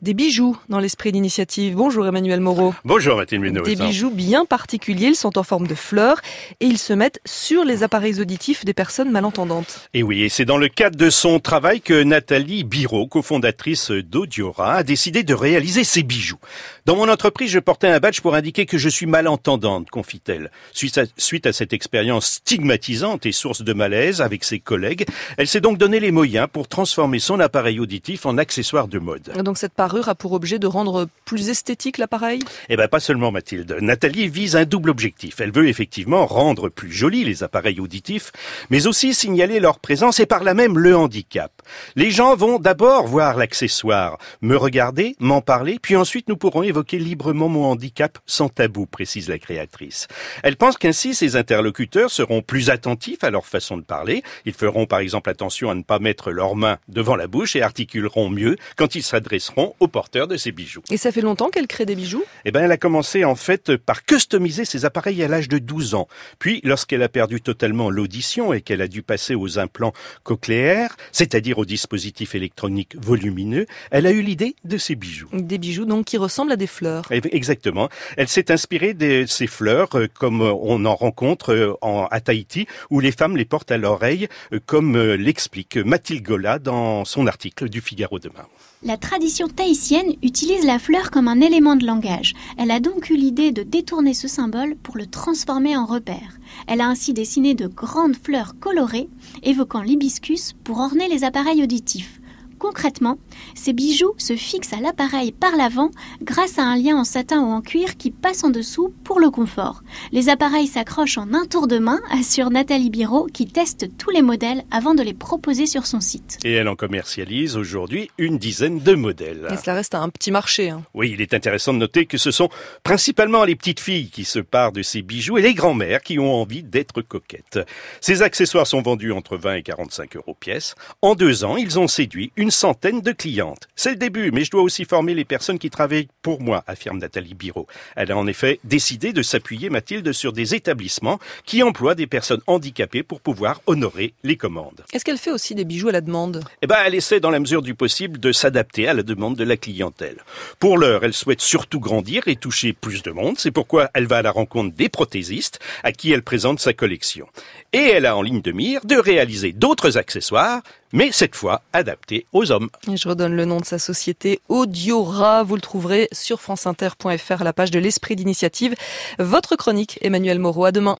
Des bijoux dans l'esprit d'initiative. Bonjour Emmanuel Moreau. Bonjour Mathilde Munoz. Des bijoux bien particuliers, ils sont en forme de fleurs et ils se mettent sur les appareils auditifs des personnes malentendantes. Et oui, et c'est dans le cadre de son travail que Nathalie Biro, cofondatrice d'Audiora, a décidé de réaliser ces bijoux. Dans mon entreprise, je portais un badge pour indiquer que je suis malentendante, confie-t-elle. Suite à, cette expérience stigmatisante et source de malaise avec ses collègues, elle s'est donc donné les moyens pour transformer son appareil auditif en accessoire de mode. Donc cette parure a pour objet de rendre plus esthétique l'appareil? Eh ben pas seulement Mathilde. Nathalie vise un double objectif. Elle veut effectivement rendre plus jolis les appareils auditifs, mais aussi signaler leur présence et par là même le handicap. Les gens vont d'abord voir l'accessoire, me regarder, m'en parler, puis ensuite nous pourrons évoquer librement mon handicap sans tabou, précise la créatrice. Elle pense qu'ainsi ces interlocuteurs seront plus attentifs à leur façon de parler. Ils feront par exemple attention à ne pas mettre leurs mains devant la bouche et articuleront mieux quand ils s'adresseront aux porteurs de ces bijoux. Et ça fait longtemps qu'elle crée des bijoux? Eh ben, elle a commencé en fait par customiser ses appareils à l'âge de 12 ans. Puis, lorsqu'elle a perdu totalement l'audition et qu'elle a dû passer aux implants cochléaires, c'est-à-dire aux dispositifs électroniques volumineux, elle a eu l'idée de ces bijoux. Des bijoux donc qui ressemblent à des fleurs. Eh, Exactement. Elle s'est inspirée de ces fleurs euh, comme euh, on en rencontre euh, en, à Tahiti, où les femmes les portent à l'oreille, comme l'explique Mathilde Gola dans son article du Figaro demain. La tradition tahitienne utilise la fleur comme un élément de langage. Elle a donc eu l'idée de détourner ce symbole pour le transformer en repère. Elle a ainsi dessiné de grandes fleurs colorées, évoquant l'hibiscus, pour orner les appareils auditifs. Concrètement, ces bijoux se fixent à l'appareil par l'avant grâce à un lien en satin ou en cuir qui passe en dessous pour le confort. Les appareils s'accrochent en un tour de main, assure Nathalie Biro qui teste tous les modèles avant de les proposer sur son site. Et elle en commercialise aujourd'hui une dizaine de modèles. Et cela reste un petit marché. Hein. Oui, il est intéressant de noter que ce sont principalement les petites filles qui se parent de ces bijoux et les grands-mères qui ont envie d'être coquettes. Ces accessoires sont vendus entre 20 et 45 euros pièce. En deux ans, ils ont séduit une centaine de clientes. C'est le début, mais je dois aussi former les personnes qui travaillent pour moi, affirme Nathalie Biro. Elle a en effet décidé de s'appuyer, Mathilde, sur des établissements qui emploient des personnes handicapées pour pouvoir honorer les commandes. Est-ce qu'elle fait aussi des bijoux à la demande? Eh ben, elle essaie dans la mesure du possible de s'adapter à la demande de la clientèle. Pour l'heure, elle souhaite surtout grandir et toucher plus de monde. C'est pourquoi elle va à la rencontre des prothésistes à qui elle présente sa collection. Et elle a en ligne de mire de réaliser d'autres accessoires, mais cette fois adaptés aux hommes. Je redonne le nom de sa société, Audiora. Vous le trouverez sur franceinter.fr la page de l'esprit d'initiative. Votre chronique, Emmanuel Moreau. À demain.